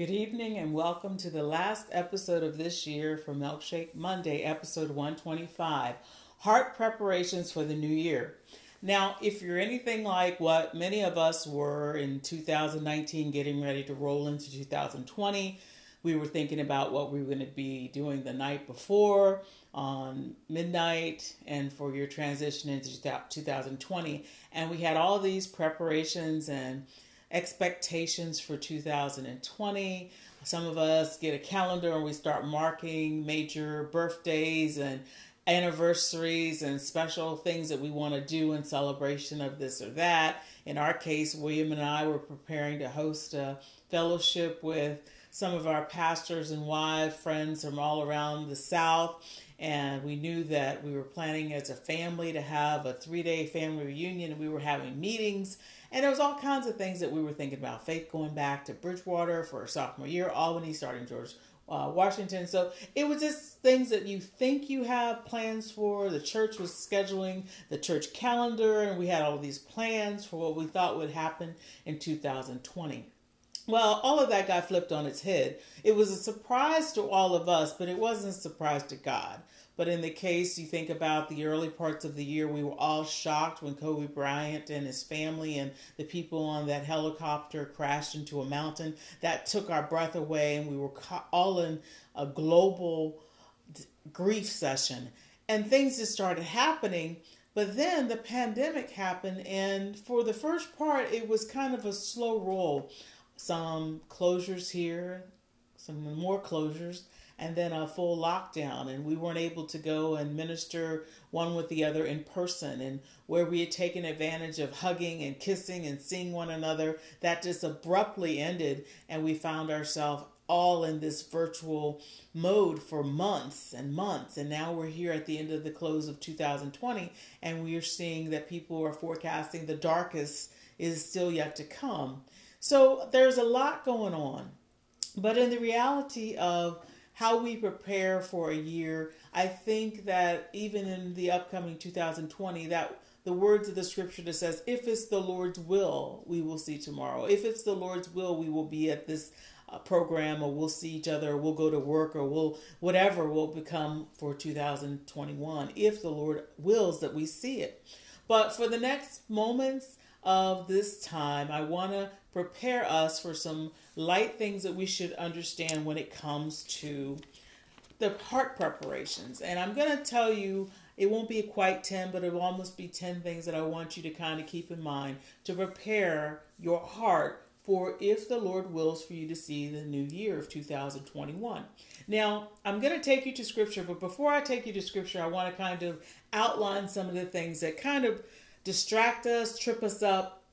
Good evening and welcome to the last episode of this year for Milkshake Monday, episode 125 Heart Preparations for the New Year. Now, if you're anything like what many of us were in 2019, getting ready to roll into 2020, we were thinking about what we were going to be doing the night before on midnight and for your transition into 2020. And we had all these preparations and expectations for 2020. Some of us get a calendar and we start marking major birthdays and anniversaries and special things that we want to do in celebration of this or that. In our case, William and I were preparing to host a fellowship with some of our pastors and wives, friends from all around the South. And we knew that we were planning as a family to have a three day family reunion. And we were having meetings. And there was all kinds of things that we were thinking about. Faith going back to Bridgewater for sophomore year, Albany starting George uh, Washington. So it was just things that you think you have plans for. The church was scheduling the church calendar, and we had all these plans for what we thought would happen in 2020. Well, all of that got flipped on its head. It was a surprise to all of us, but it wasn't a surprise to God. But in the case, you think about the early parts of the year, we were all shocked when Kobe Bryant and his family and the people on that helicopter crashed into a mountain. That took our breath away, and we were all in a global grief session. And things just started happening. But then the pandemic happened, and for the first part, it was kind of a slow roll some closures here, some more closures, and then a full lockdown. And we weren't able to go and minister one with the other in person. And where we had taken advantage of hugging and kissing and seeing one another, that just abruptly ended. And we found ourselves all in this virtual mode for months and months. And now we're here at the end of the close of 2020, and we are seeing that people are forecasting the darkest is still yet to come. So there's a lot going on. But in the reality of how we prepare for a year, I think that even in the upcoming 2020, that the words of the scripture that says, if it's the Lord's will, we will see tomorrow. If it's the Lord's will, we will be at this uh, program or we'll see each other or we'll go to work or we'll whatever will become for 2021 if the Lord wills that we see it. But for the next moments of this time, I want to prepare us for some light things that we should understand when it comes to the heart preparations. And I'm going to tell you, it won't be quite 10, but it will almost be 10 things that I want you to kind of keep in mind to prepare your heart for if the Lord wills for you to see the new year of 2021. Now, I'm going to take you to scripture, but before I take you to scripture, I want to kind of outline some of the things that kind of distract us, trip us up,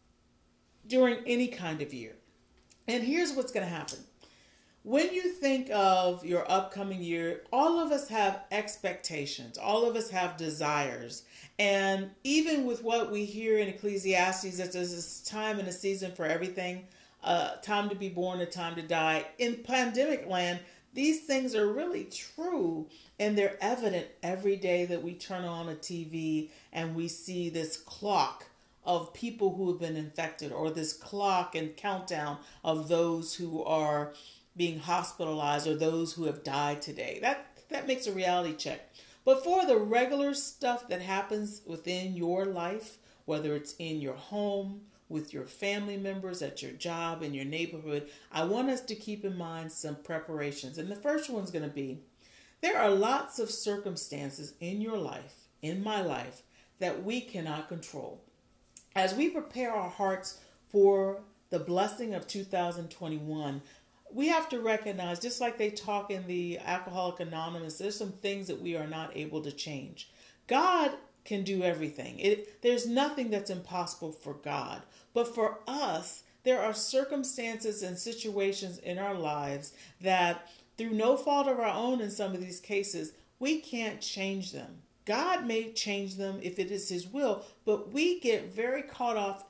during any kind of year. And here's what's going to happen. When you think of your upcoming year, all of us have expectations, all of us have desires. And even with what we hear in Ecclesiastes, that there's this time and a season for everything, a time to be born, a time to die. In pandemic land, these things are really true and they're evident every day that we turn on a TV and we see this clock of people who have been infected or this clock and countdown of those who are being hospitalized or those who have died today. That that makes a reality check. But for the regular stuff that happens within your life, whether it's in your home, with your family members, at your job, in your neighborhood, I want us to keep in mind some preparations. And the first one's going to be there are lots of circumstances in your life, in my life, that we cannot control as we prepare our hearts for the blessing of 2021, we have to recognize, just like they talk in the Alcoholic Anonymous, there's some things that we are not able to change. God can do everything. It, there's nothing that's impossible for God. But for us, there are circumstances and situations in our lives that, through no fault of our own in some of these cases, we can't change them. God may change them if it is His will, but we get very caught off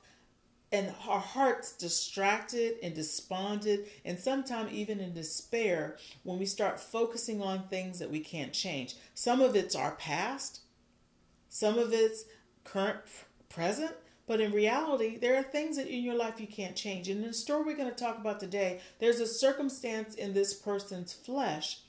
and our hearts distracted and despondent and sometimes even in despair when we start focusing on things that we can't change. Some of it's our past, some of it's current present, But in reality, there are things that in your life you can't change. And in the story we're going to talk about today, there's a circumstance in this person's flesh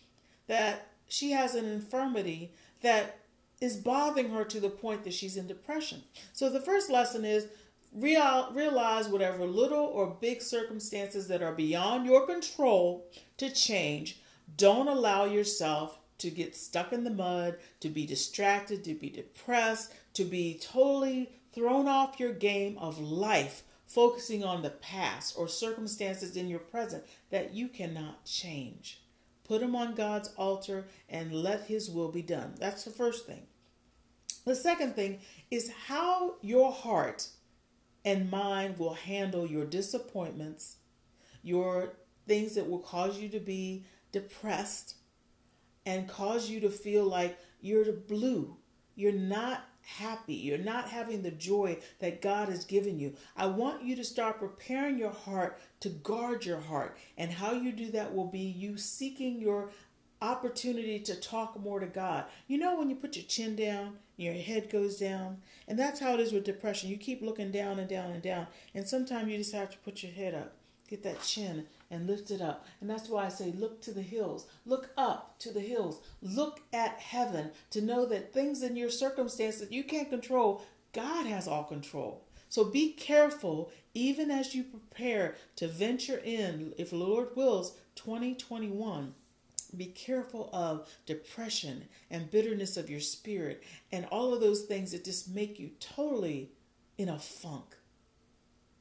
that she has an infirmity that is bothering her to the point that she's in depression. So the first lesson is real, realize whatever little or big circumstances that are beyond your control to change. Don't allow yourself to get stuck in the mud, to be distracted, to be depressed, to be totally thrown off your game of life, focusing on the past or circumstances in your present that you cannot change. Put them on God's altar and let His will be done. That's the first thing. The second thing is how your heart and mind will handle your disappointments, your things that will cause you to be depressed and cause you to feel like you're blue. You're not happy. You're not having the joy that God has given you. I want you to start preparing your heart to guard your heart. And how you do that will be you seeking your opportunity to talk more to God. You know, when you put your chin down, your head goes down, and that's how it is with depression. You keep looking down and down and down, and sometimes you just have to put your head up, get that chin, and lift it up. And that's why I say, look to the hills, look up to the hills, look at heaven to know that things in your circumstance that you can't control, God has all control. So be careful even as you prepare to venture in, if Lord wills, 2021 be careful of depression and bitterness of your spirit and all of those things that just make you totally in a funk.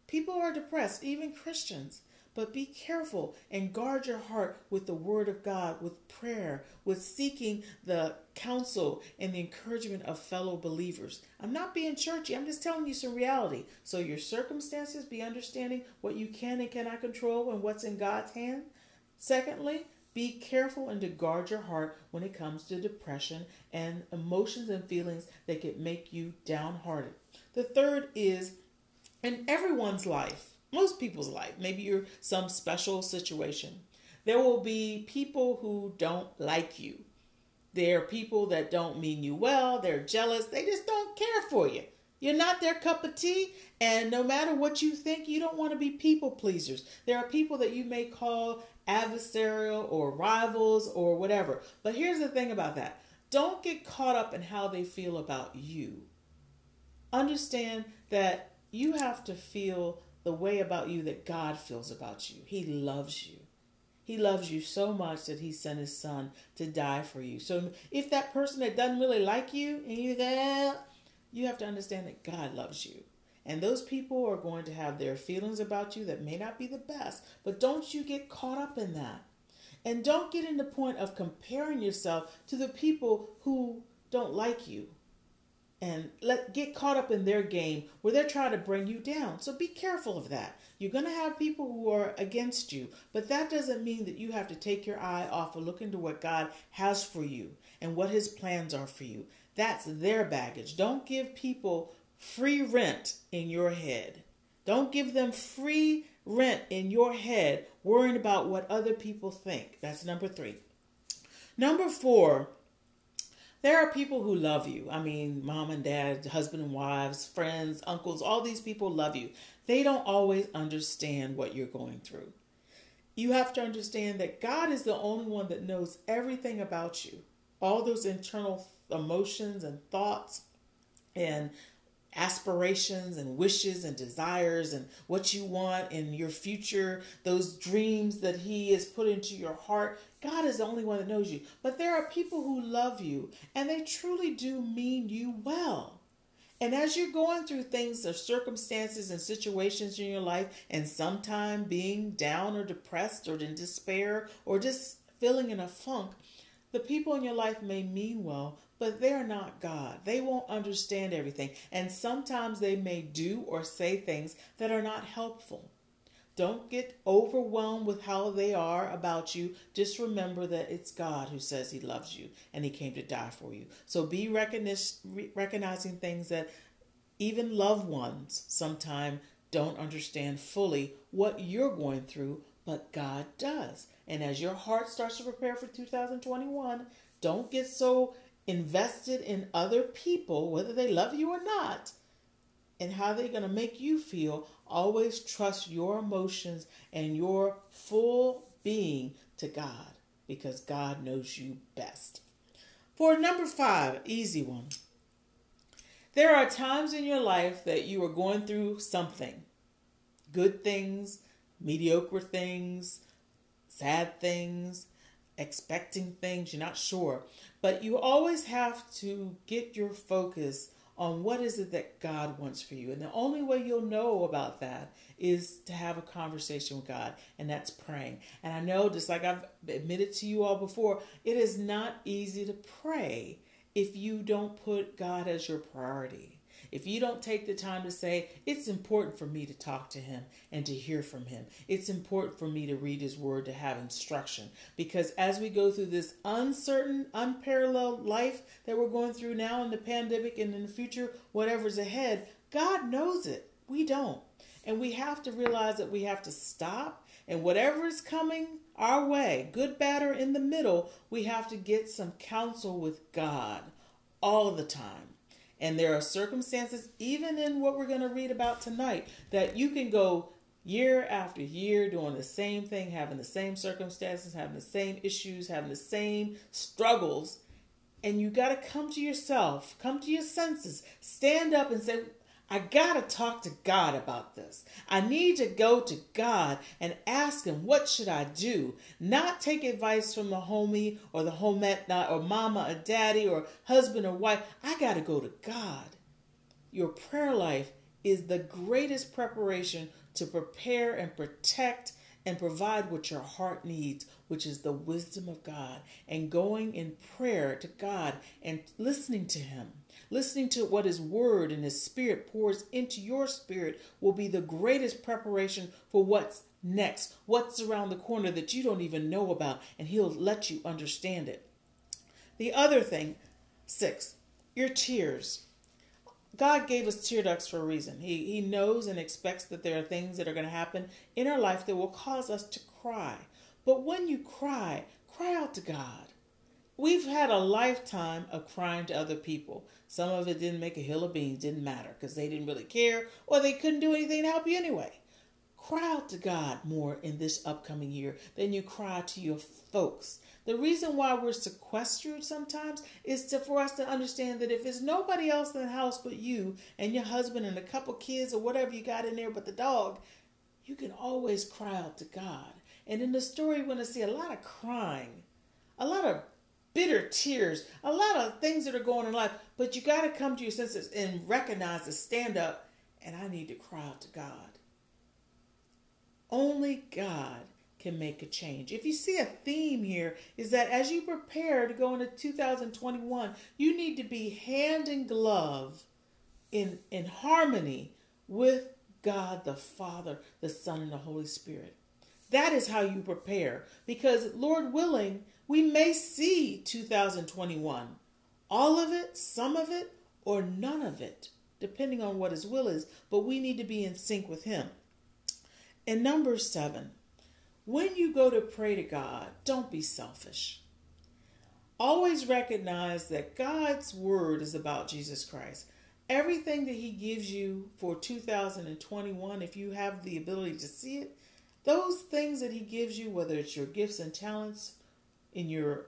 People are depressed, even Christians. But be careful and guard your heart with the Word of God, with prayer, with seeking the counsel and the encouragement of fellow believers. I'm not being churchy, I'm just telling you some reality. So, your circumstances, be understanding what you can and cannot control and what's in God's hand. Secondly, be careful and to guard your heart when it comes to depression and emotions and feelings that could make you downhearted. The third is in everyone's life, most people's life, maybe you're some special situation, there will be people who don't like you. There are people that don't mean you well, they're jealous, they just don't care for you. You're not their cup of tea, and no matter what you think, you don't want to be people pleasers. There are people that you may call adversarial or rivals or whatever. But here's the thing about that don't get caught up in how they feel about you. Understand that you have to feel the way about you that God feels about you. He loves you. He loves you so much that he sent his son to die for you. So if that person that doesn't really like you and you go, you have to understand that God loves you. And those people are going to have their feelings about you that may not be the best, but don't you get caught up in that. And don't get in the point of comparing yourself to the people who don't like you and let get caught up in their game where they're trying to bring you down. So be careful of that. You're going to have people who are against you, but that doesn't mean that you have to take your eye off of looking to what God has for you and what his plans are for you. That's their baggage. Don't give people free rent in your head. Don't give them free rent in your head worrying about what other people think. That's number three. Number four, there are people who love you. I mean, mom and dad, husband and wives, friends, uncles, all these people love you. They don't always understand what you're going through. You have to understand that God is the only one that knows everything about you, all those internal emotions and thoughts and aspirations and wishes and desires and what you want in your future, those dreams that He has put into your heart. God is the only one that knows you. But there are people who love you and they truly do mean you well. And as you're going through things or circumstances and situations in your life, and sometime being down or depressed or in despair or just feeling in a funk, the people in your life may mean well, but they're not God. They won't understand everything. And sometimes they may do or say things that are not helpful. Don't get overwhelmed with how they are about you. Just remember that it's God who says He loves you and He came to die for you. So be recognizing things that even loved ones sometimes don't understand fully what you're going through, but God does. And as your heart starts to prepare for 2021, don't get so invested in other people, whether they love you or not, and how they're going to make you feel, always trust your emotions and your full being to God because God knows you best. For number five, easy one. There are times in your life that you are going through something good things, mediocre things, sad things, expecting things, you're not sure. But you always have to get your focus on what is it that God wants for you. And the only way you'll know about that is to have a conversation with God, and that's praying. And I know, just like I've admitted to you all before, it is not easy to pray if you don't put God as your priority. If you don't take the time to say, it's important for me to talk to him and to hear from him, it's important for me to read his word to have instruction. Because as we go through this uncertain, unparalleled life that we're going through now in the pandemic and in the future, whatever's ahead, God knows it. We don't. And we have to realize that we have to stop and whatever is coming our way, good, bad, or in the middle, we have to get some counsel with God all the time. And there are circumstances, even in what we're going to read about tonight, that you can go year after year doing the same thing, having the same circumstances, having the same issues, having the same struggles. And you got to come to yourself, come to your senses, stand up and say, I got to talk to God about this. I need to go to God and ask Him, what should I do? Not take advice from the homie or the homette or mama or daddy or husband or wife. I got to go to God. Your prayer life is the greatest preparation to prepare and protect and provide what your heart needs, which is the wisdom of God, and going in prayer to God and listening to Him. Listening to what His Word and His Spirit pours into your spirit will be the greatest preparation for what's next, what's around the corner that you don't even know about, and He'll let you understand it. The other thing, six, your tears. God gave us tear ducts for a reason. He, he knows and expects that there are things that are going to happen in our life that will cause us to cry. But when you cry, cry out to God. We've had a lifetime of crying to other people. Some of it didn't make a hill of beans, didn't matter because they didn't really care or they couldn't do anything to help you anyway. Cry out to God more in this upcoming year than you cry to your folks. The reason why we're sequestered sometimes is to, for us to understand that if there's nobody else in the house but you and your husband and a couple kids or whatever you got in there but the dog, you can always cry out to God. And in the story, you're going to see a lot of crying, a lot of bitter tears, a lot of things that are going on in life. But you got to come to your senses and recognize to stand up and I need to cry out to God. Only God can make a change. If you see a theme here, is that as you prepare to go into 2021, you need to be hand in glove in, in harmony with God the Father, the Son, and the Holy Spirit. That is how you prepare. Because, Lord willing, we may see 2021. All of it, some of it, or none of it, depending on what His will is. But we need to be in sync with Him. And number seven, when you go to pray to God, don't be selfish. Always recognize that God's word is about Jesus Christ. Everything that He gives you for 2021, if you have the ability to see it, those things that He gives you, whether it's your gifts and talents, in your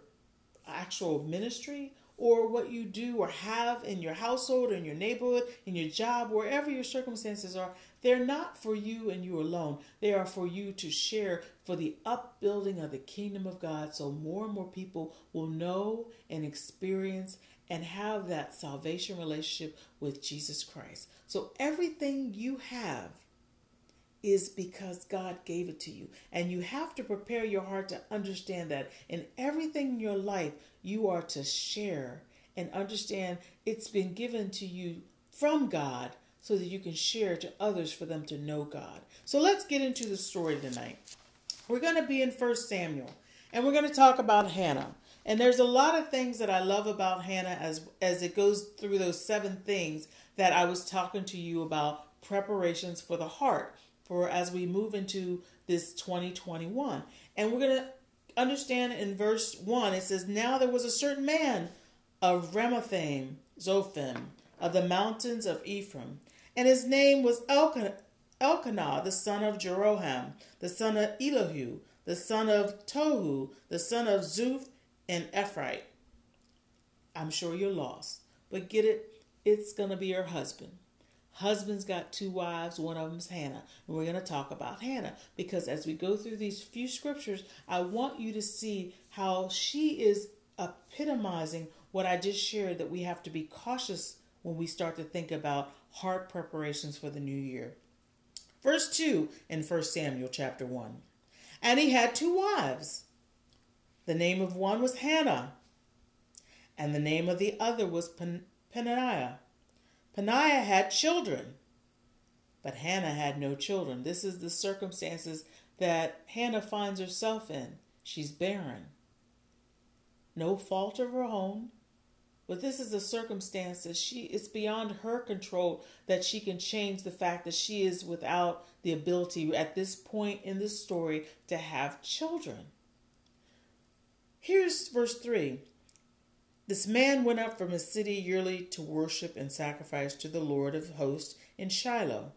actual ministry or what you do or have in your household, or in your neighborhood, in your job, wherever your circumstances are, they're not for you and you alone. They are for you to share for the upbuilding of the kingdom of God so more and more people will know and experience and have that salvation relationship with Jesus Christ. So everything you have is because God gave it to you. And you have to prepare your heart to understand that in everything in your life, you are to share and understand it's been given to you from God so that you can share to others for them to know God. So let's get into the story tonight. We're going to be in 1 Samuel and we're going to talk about Hannah. And there's a lot of things that I love about Hannah as as it goes through those seven things that I was talking to you about preparations for the heart for as we move into this 2021. And we're going to understand in verse 1 it says, Now there was a certain man of Ramathaim, Zophim, of the mountains of Ephraim, And his name was Elkanah, Elkanah, the son of Jeroham, the son of Elihu, the son of Tohu, the son of Zuph, and Ephraim. I'm sure you're lost, but get it, it's going to be your husband. Husband's got two wives, one of them's Hannah. And we're going to talk about Hannah because as we go through these few scriptures, I want you to see how she is epitomizing what I just shared that we have to be cautious when we start to think about heart preparations for the new year. Verse 2 in 1 Samuel chapter 1. And he had two wives. The name of one was Hannah, and the name of the other was Pen- Peninnah. Peninnah had children, but Hannah had no children. This is the circumstances that Hannah finds herself in. She's barren. No fault of her own, but this is a circumstance that she it's beyond her control that she can change the fact that she is without the ability at this point in the story to have children. Here's verse 3. This man went up from his city yearly to worship and sacrifice to the Lord of hosts in Shiloh.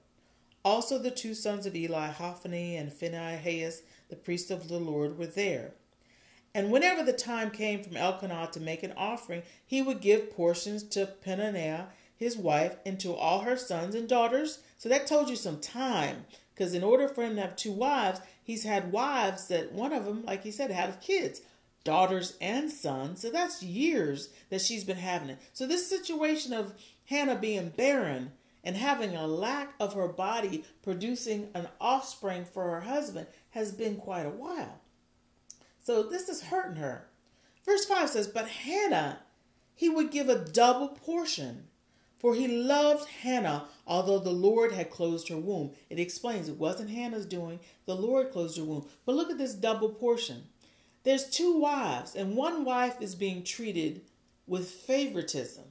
Also, the two sons of Eli, Hophni and Phinehas, the priests of the Lord, were there. And whenever the time came from Elkanah to make an offering, he would give portions to Peninnah, his wife, and to all her sons and daughters. So that told you some time, because in order for him to have two wives, he's had wives that one of them, like he said, had kids daughters and sons. So that's years that she's been having it. So this situation of Hannah being barren and having a lack of her body producing an offspring for her husband has been quite a while. So this is hurting her. Verse 5 says, But Hannah, he would give a double portion, for he loved Hannah, although the Lord had closed her womb. It explains it wasn't Hannah's doing, the Lord closed her womb. But look at this double portion. There's two wives, and one wife is being treated with favoritism.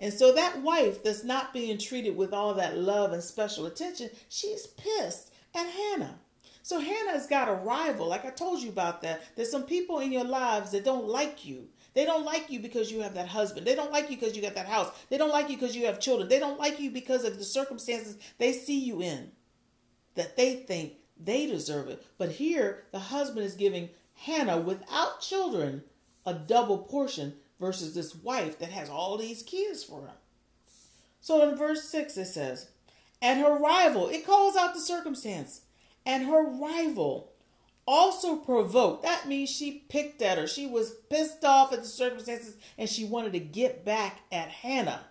And so that wife that's not being treated with all that love and special attention, she's pissed at Hannah. So Hannah's got a rival. Like I told you about that. There's some people in your lives that don't like you. They don't like you because you have that husband. They don't like you because you got that house. They don't like you because you have children. They don't like you because of the circumstances they see you in that they think they deserve it. But here, the husband is giving Hannah without children a double portion versus this wife that has all these kids for him. So in verse 6 it says, and her rival, it calls out the circumstance, and her rival also provoked. That means she picked at her. She was pissed off at the circumstances and she wanted to get back at Hannah.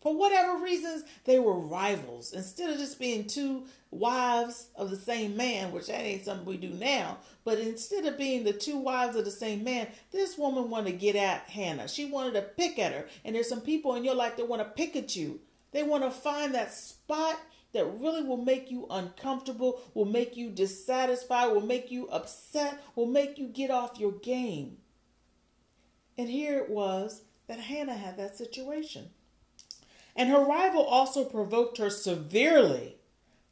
For whatever reasons, they were rivals. Instead of just being two wives of the same man, which that ain't something we do now, but instead of being the two wives of the same man, this woman wanted to get at Hannah. She wanted to pick at her. And there's some people in your life that want to pick at you. They want to find that spot that really will make you uncomfortable, will make you dissatisfied, will make you upset, will make you get off your game. And here it was that Hannah had that situation. And her rival also provoked her severely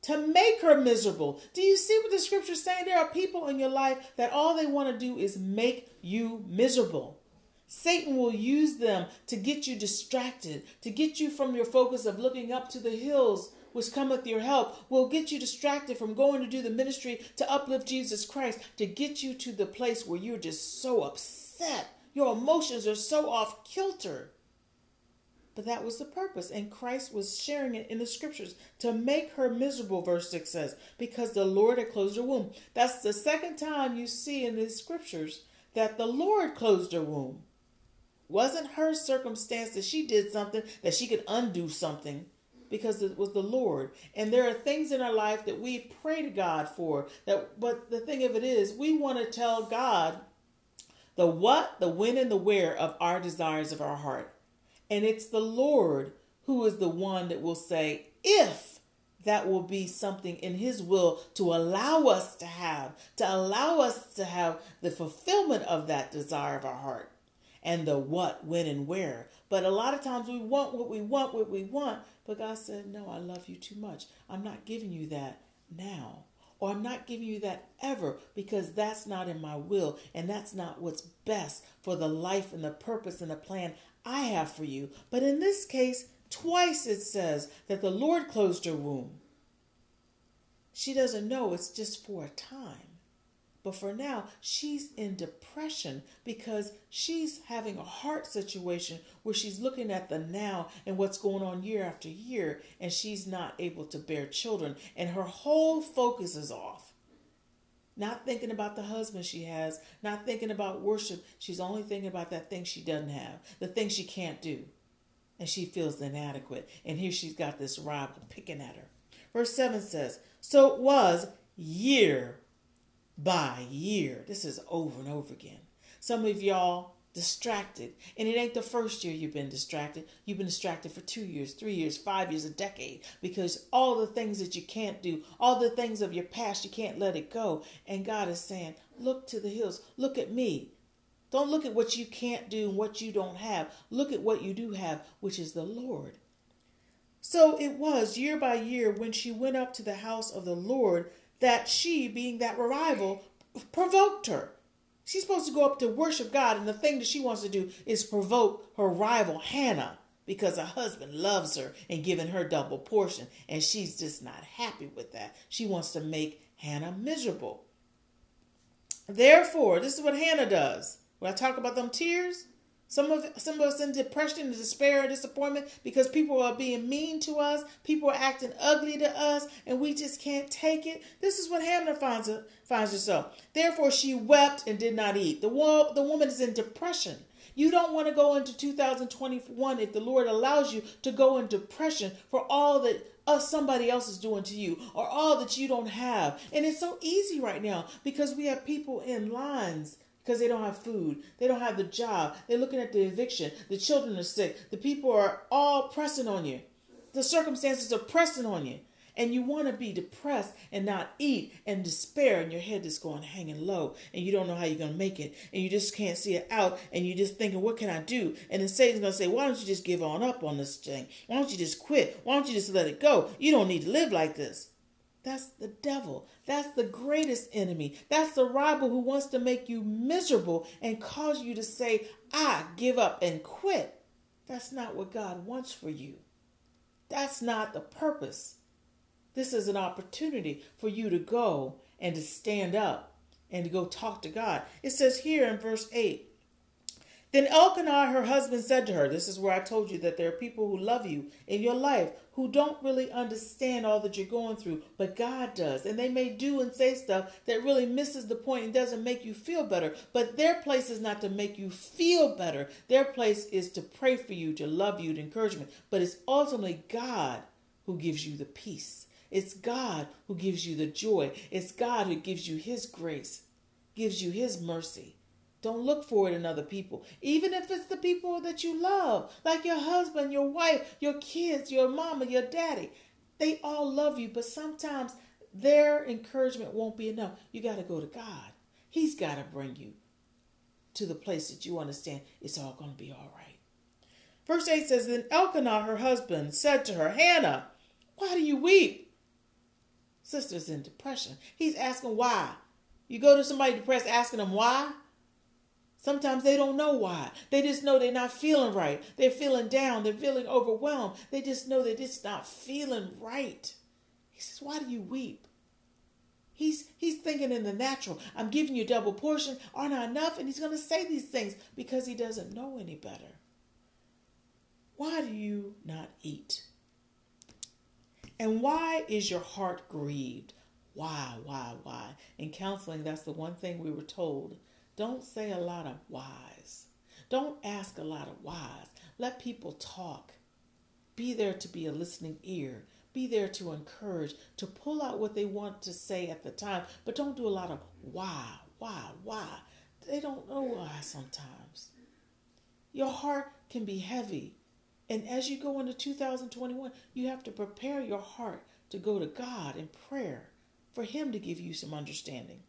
to make her miserable. Do you see what the scripture is saying? There are people in your life that all they want to do is make you miserable. Satan will use them to get you distracted, to get you from your focus of looking up to the hills which cometh your help, will get you distracted from going to do the ministry to uplift Jesus Christ, to get you to the place where you're just so upset. Your emotions are so off kilter. But that was the purpose. And Christ was sharing it in the scriptures to make her miserable, verse 6 says, because the Lord had closed her womb. That's the second time you see in the scriptures that the Lord closed her womb. Wasn't her circumstance that she did something that she could undo something because it was the Lord. And there are things in our life that we pray to God for. That but the thing of it is we want to tell God the what, the when, and the where of our desires of our heart. And it's the Lord who is the one that will say, if that will be something in His will to allow us to have, to allow us to have the fulfillment of that desire of our heart and the what, when, and where. But a lot of times we want what we want, what we want. But God said, No, I love you too much. I'm not giving you that now. Or I'm not giving you that ever because that's not in my will and that's not what's best for the life and the purpose and the plan I have for you. But in this case, Twice it says that the Lord closed her womb. She doesn't know it's just for a time. But for now, she's in depression because she's having a heart situation where she's looking at the now and what's going on year after year, and she's not able to bear children. And her whole focus is off. Not thinking about the husband she has, not thinking about worship. She's only thinking about that thing she doesn't have, the thing she can't do. And she feels inadequate. And here she's got this rival picking at her. Verse 7 says, So it was year by year. This is over and over again. Some of y'all distracted, and it ain't the first year you've been distracted. You've been distracted for two years, three years, five years, a decade, because all the things that you can't do, all the things of your past, you can't let it go. And God is saying, Look to the hills, look at me. Don't look at what you can't do and what you don't have. Look at what you do have, which is the Lord. So it was year by year when she went up to the house of the Lord that she, being that revival, provoked her. She's supposed to go up to worship God, and the thing that she wants to do is provoke her rival Hannah because her husband loves her and giving her double portion, and she's just not happy with that. She wants to make Hannah miserable. Therefore, this is what Hannah does. When I talk about them tears, some of some of us in depression despair and disappointment because people are being mean to us, people are acting ugly to us, and we just can't take it. This is what Hannah finds finds herself. Therefore, she wept and did not eat. The the woman is in depression. You don't want to go into 2021 if the Lord allows you to go in depression for all that uh, somebody else is doing to you or all that you don't have. And it's so easy right now because we have people in lines because they don't have food. They don't have the job. They're looking at the eviction. The children are sick. The people are all pressing on you. The circumstances are pressing on you. And you want to be depressed and not eat and despair, and your head is going hanging low, and you don't know how you're going to make it, and you just can't see it out, and you're just thinking, What can I do? And then Satan's going to say, Why don't you just give on up on this thing? Why don't you just quit? Why don't you just let it go? You don't need to live like this. That's the devil. That's the greatest enemy. That's the rival who wants to make you miserable and cause you to say, I give up and quit. That's not what God wants for you. That's not the purpose. This is an opportunity for you to go and to stand up and to go talk to God. It says here in verse 8 then Elkanah, her husband, said to her, This is where I told you that there are people who love you in your life who don't really understand all that you're going through, but God does. And they may do and say stuff that really misses the point and doesn't make you feel better. But their place is not to make you feel better, their place is to pray for you, to love you, to encouragement. But it's ultimately God who gives you the peace. It's God who gives you the joy. It's God who gives you His grace, gives you His mercy. Don't look for it in other people, even if it's the people that you love, like your husband, your wife, your kids, your mama, your daddy. They all love you, but sometimes their encouragement won't be enough. You got to go to God. He's got to bring you to the place that you understand it's all going to be all right. Verse 8 says Then Elkanah, her husband, said to her, Hannah, why do you weep? Sister's in depression. He's asking why. You go to somebody depressed asking them why? Sometimes they don't know why. They just know they're not feeling right. They're feeling down. They're feeling overwhelmed. They just know that it's not feeling right. He says, Why do you weep? He's he's thinking in the natural. I'm giving you double portion. Aren't I enough? And he's gonna say these things because he doesn't know any better. Why do you not eat? And why is your heart grieved? Why, why, why? In counseling, that's the one thing we were told don't say a lot of whys. Don't ask a lot of whys. Let people talk. Be there to be a listening ear. Be there to encourage, to pull out what they want to say at the time, but don't do a lot of why, why, why. They don't know why sometimes. Your heart can be heavy. And as you go into 2021, you have to prepare your heart to go to God in prayer for Him to give you some understanding.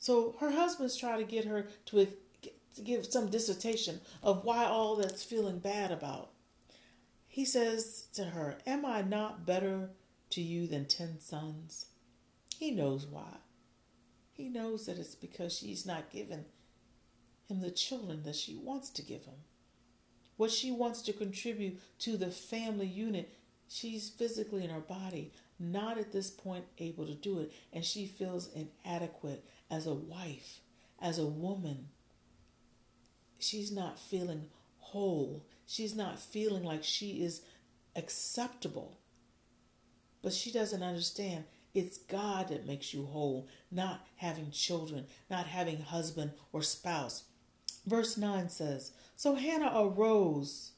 So her husband's trying to get her to, to give some dissertation of why all that's feeling bad about. He says to her, Am I not better to you than ten sons? He knows why. He knows that it's because she's not giving him the children that she wants to give him. what she wants to contribute to the family unit. She's physically in her body, not at this point able to do it, and she feels inadequate as a wife, as a woman. She's not feeling whole. She's not feeling like she is acceptable. But she doesn't understand it's God that makes you whole, not having children, not having husband or spouse. Verse 9 says So Hannah arose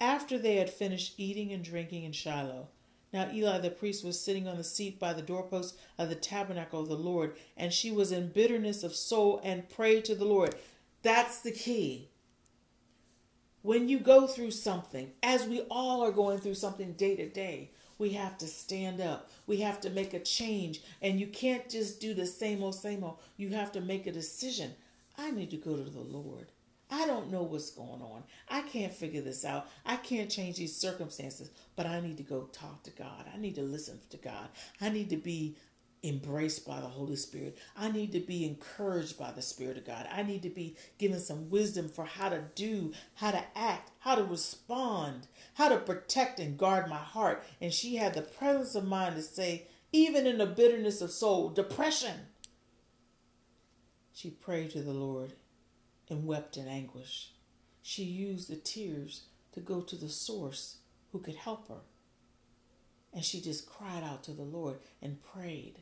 after they had finished eating and drinking in Shiloh. Now Eli the priest was sitting on the seat by the doorpost of the tabernacle of the Lord, and she was in bitterness of soul and prayed to the Lord. That's the key. When you go through something, as we all are going through something day to day, we have to stand up. We have to make a change. And you can't just do the same old, same old. You have to make a decision. I need to go to the Lord. I don't know what's going on. I can't figure this out. I can't change these circumstances, but I need to go talk to God. I need to listen to God. I need to be embraced by the Holy Spirit. I need to be encouraged by the Spirit of God. I need to be given some wisdom for how to do, how to act, how to respond, how to protect and guard my heart. And she had the presence of mind to say, even in the bitterness of soul, depression, she prayed to the Lord and wept in anguish. She used the tears to go to the source who could help her. And she just cried out to the Lord and prayed.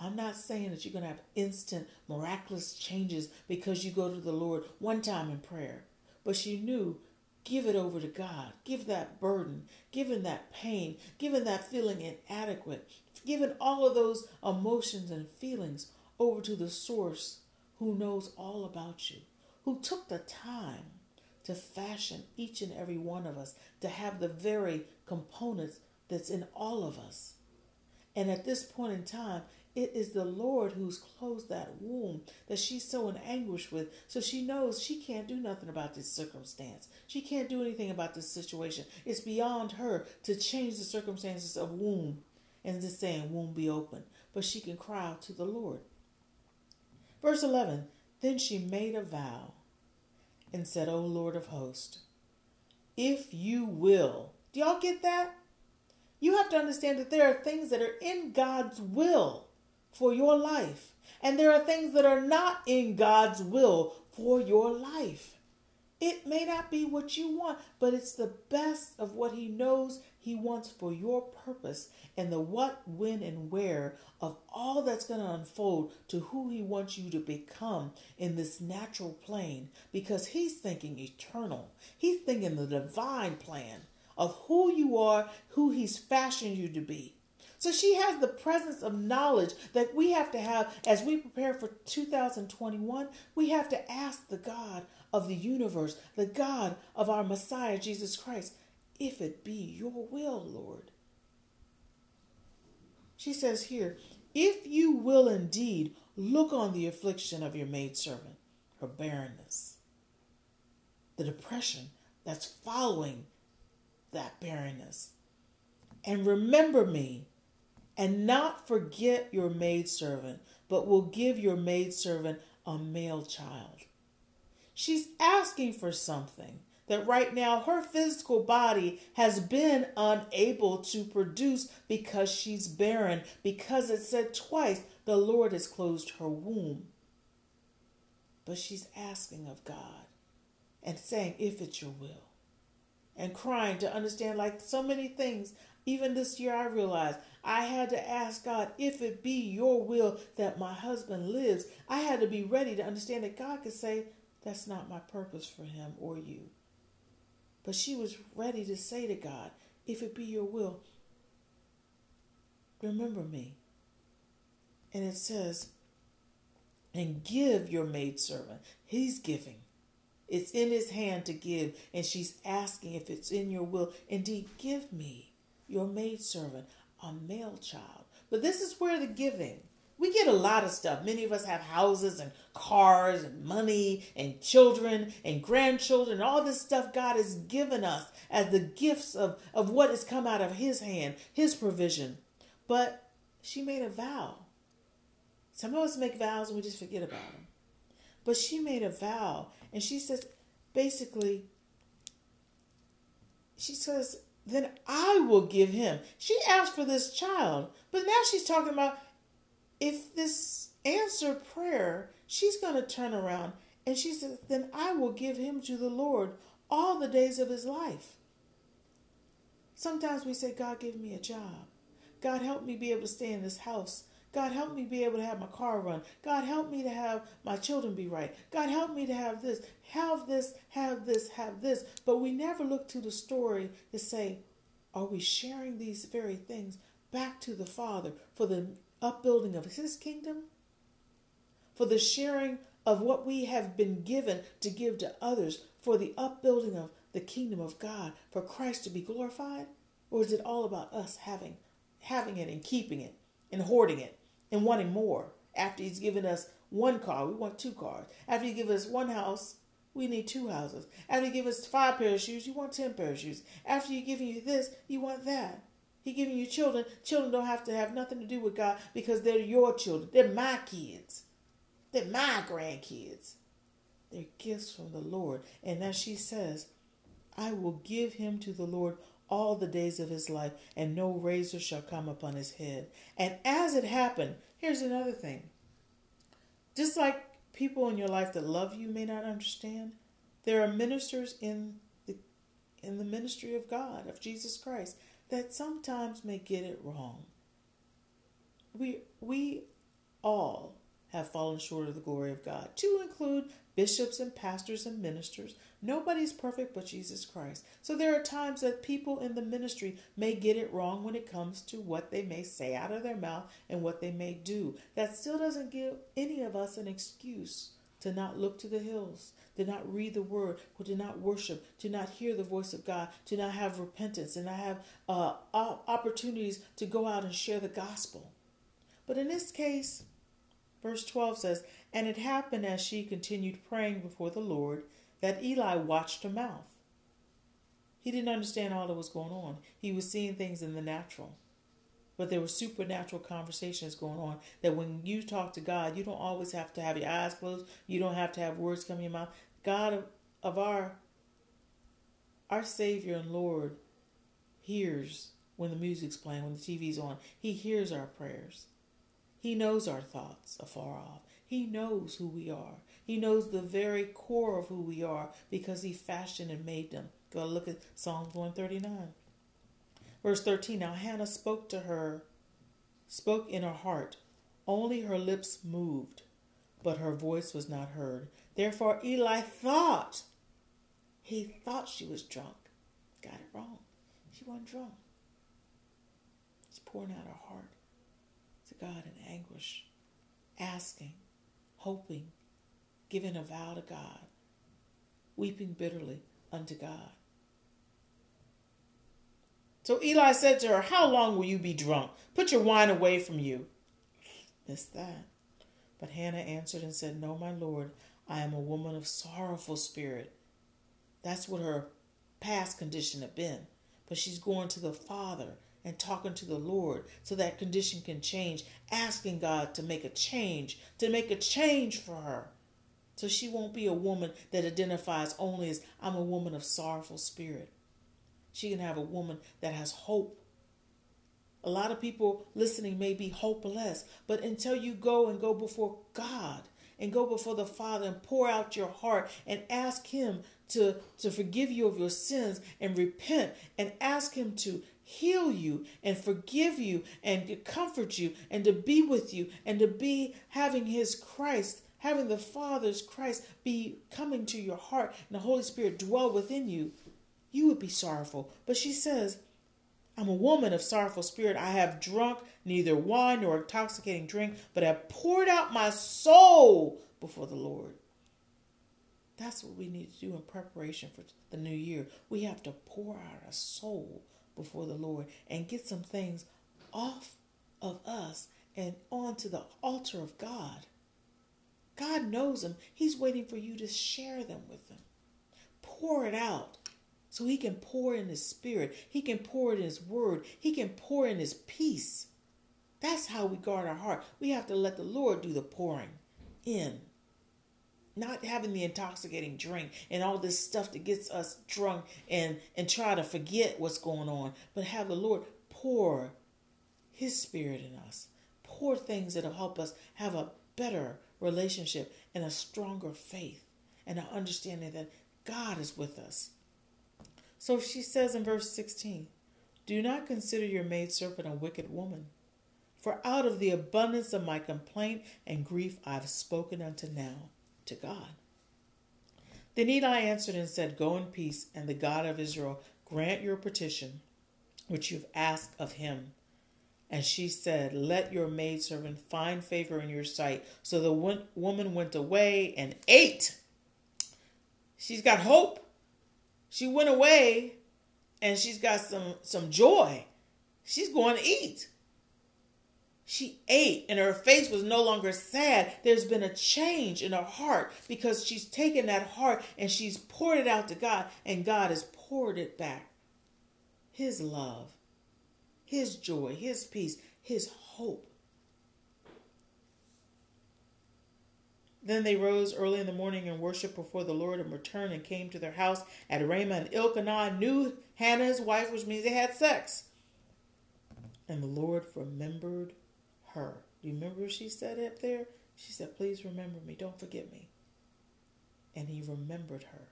I'm not saying that you're going to have instant miraculous changes because you go to the Lord one time in prayer. But she knew give it over to God. Give that burden, given that pain, given that feeling inadequate, given all of those emotions and feelings over to the source who knows all about you, who took the time to fashion each and every one of us, to have the very components that's in all of us. And at this point in time, it is the Lord who's closed that womb that she's so in anguish with. So she knows she can't do nothing about this circumstance. She can't do anything about this situation. It's beyond her to change the circumstances of womb and just saying, womb be open. But she can cry out to the Lord. Verse 11 Then she made a vow and said, O Lord of hosts, if you will. Do y'all get that? You have to understand that there are things that are in God's will for your life, and there are things that are not in God's will for your life. It may not be what you want, but it's the best of what He knows He wants for your purpose and the what, when, and where of all that's going to unfold to who He wants you to become in this natural plane because He's thinking eternal. He's thinking the divine plan of who you are, who He's fashioned you to be. So she has the presence of knowledge that we have to have as we prepare for 2021. We have to ask the God of the universe, the God of our Messiah, Jesus Christ, if it be your will, Lord. She says here, if you will indeed look on the affliction of your maidservant, her barrenness, the depression that's following that barrenness, and remember me and not forget your maidservant, but will give your maidservant a male child. She's asking for something that right now her physical body has been unable to produce because she's barren, because it said twice the Lord has closed her womb. But she's asking of God and saying, if it's your will, and crying to understand, like so many things. Even this year, I realized I had to ask God, if it be your will that my husband lives, I had to be ready to understand that God could say, that's not my purpose for him or you. But she was ready to say to God, if it be your will, remember me. And it says, and give your maidservant. He's giving. It's in his hand to give, and she's asking if it's in your will. Indeed, give me your maidservant a male child. But this is where the giving. We get a lot of stuff. Many of us have houses and cars and money and children and grandchildren. All this stuff God has given us as the gifts of, of what has come out of His hand, His provision. But she made a vow. Some of us make vows and we just forget about them. But she made a vow and she says, basically, she says, then I will give him. She asked for this child, but now she's talking about if this answered prayer, she's going to turn around and she says, then I will give him to the Lord all the days of his life. Sometimes we say, God, give me a job. God, help me be able to stay in this house. God, help me be able to have my car run. God, help me to have my children be right. God, help me to have this, have this, have this, have this. But we never look to the story to say, are we sharing these very things back to the Father for the upbuilding of His kingdom? For the sharing of what we have been given to give to others for the upbuilding of the kingdom of God, for Christ to be glorified? Or is it all about us having having it and keeping it and hoarding it and wanting more? After he's given us one car, we want two cars. After he gives us one house, we need two houses. After he gives us five pairs of shoes, you want ten pairs of shoes. After he giving you this, you want that. He giving you children. Children don't have to have nothing to do with God because they're your children. They're my kids. They're my grandkids. They're gifts from the Lord. And as she says, I will give him to the Lord all the days of his life, and no razor shall come upon his head. And as it happened, here's another thing. Just like people in your life that love you may not understand, there are ministers in the in the ministry of God, of Jesus Christ, that sometimes may get it wrong. We we all have fallen short of the glory of God, to include bishops and pastors and ministers. Nobody's perfect but Jesus Christ. So there are times that people in the ministry may get it wrong when it comes to what they may say out of their mouth and what they may do. That still doesn't give any of us an excuse to not look to the hills, to not read the word, to not worship, to not hear the voice of God, to not have repentance, and not have uh, opportunities to go out and share the gospel. But in this case, Verse 12 says, And it happened as she continued praying before the Lord that Eli watched her mouth. He didn't understand all that was going on. He was seeing things in the natural. But there were supernatural conversations going on that when you talk to God, you don't always have to have your eyes closed. You don't have to have words come in your mouth. God of, our our Savior and Lord hears when the music's playing, when the TV's on. He hears our prayers. He knows our thoughts afar off. He knows who we are. He knows the very core of who we are because He fashioned and made them. Go look at Psalms 139. Verse 13 Now Hannah spoke to her, spoke in her heart. Only her lips moved, but her voice was not heard. Therefore Eli thought, he thought she was drunk. Got it wrong. She wasn't drunk. She's pouring out her heart. To God in anguish, asking, hoping, giving a vow to God, weeping bitterly unto God. So Eli said to her, How long will you be drunk? Put your wine away from you. Missed that. But Hannah answered and said, No, my Lord, I am a woman of sorrowful spirit. That's what her past condition had been. But she's going to the Father and talking to the Lord so that condition can change, asking God to make a change, to make a change for her. So she won't be a woman that identifies only as I'm a woman of sorrowful spirit. She can have a woman that has hope. A lot of people listening may be hopeless, but until you go and go before God and go before the Father and pour out your heart and ask Him to, to forgive you of your sins and repent and ask Him to heal you and forgive you and to comfort you and to be with you and to be having his Christ, having the Father's Christ be coming to your heart and the Holy Spirit dwell within you, you would be sorrowful. But she says, I'm a woman of sorrowful spirit. I have drunk neither wine nor intoxicating drink, but have poured out my soul before the Lord. That's what we need to do in preparation for the new year. We have to pour out our soul before the Lord and get some things off of us and onto the altar of God. God knows them. He's waiting for you to share them with Him. Pour it out so He can pour in His Spirit. He can pour in His Word. He can pour in His peace. That's how we guard our heart. We have to let the Lord do the pouring in. not having the intoxicating drink and all this stuff that gets us drunk and and try to forget what's going on, but have the Lord pour his spirit in us. Pour things that'll help us have a better relationship and a stronger faith and an understanding that God is with us. So she says in verse 16, Do not consider your maidservant a wicked woman, for out of the abundance of my complaint and grief I have spoken unto now to God. Then Eli answered and said, Go in peace, and the God of Israel grant your petition, which you've asked of him. And she said, Let your maidservant find favor in your sight. So the woman went away and ate. She's got hope. She went away and she's got some, some joy. She's going to eat. She ate and her face was no longer sad. There's been a change in her heart because she's taken that heart and she's poured it out to God, and God has poured it back. His love, His joy, His peace, His hope. Then they rose early in the morning and worshipped before the Lord and returned and came to their house at Ramah. And Elkanah knew Hannah, his wife, which means they had sex. And the Lord remembered her. Do you remember she said up there? She said, Please remember me. Don't forget me. And he remembered her.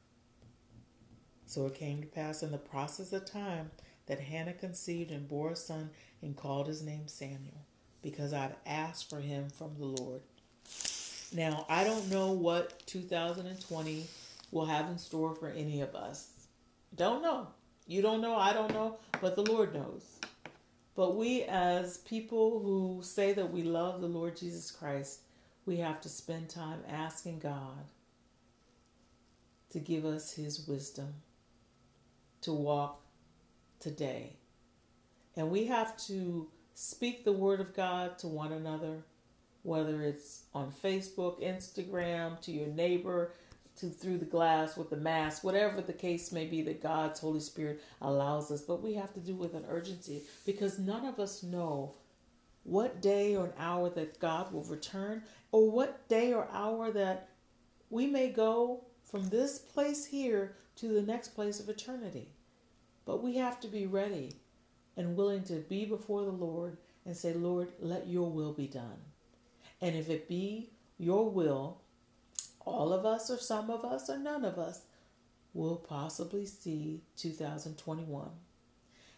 So it came to pass in the process of time that Hannah conceived and bore a son and called his name Samuel, because I've asked for him from the Lord. Now, I don't know what 2020 will have in store for any of us. Don't know. You don't know, I don't know, but the Lord knows. But we, as people who say that we love the Lord Jesus Christ, we have to spend time asking God to give us His wisdom to walk today. And we have to speak the Word of God to one another, whether it's on Facebook, Instagram, to your neighbor, to through the glass with the mask, whatever the case may be that God's Holy Spirit allows us. But we have to do with an urgency because none of us know what day or an hour that God will return, or what day or hour that we may go from this place here to the next place of eternity. But we have to be ready and willing to be before the Lord and say, Lord, let your will be done. And if it be your will all of us, or some of us, or none of us, will possibly see 2021.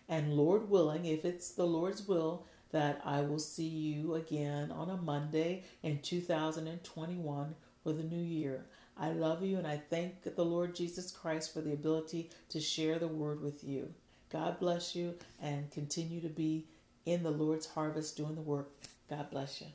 And Lord willing, if it's the Lord's will, that I will see you again on a Monday in 2021 for the new year. I love you and I thank the Lord Jesus Christ for the ability to share the word with you. God bless you and continue to be in the Lord's harvest doing the work. God bless you.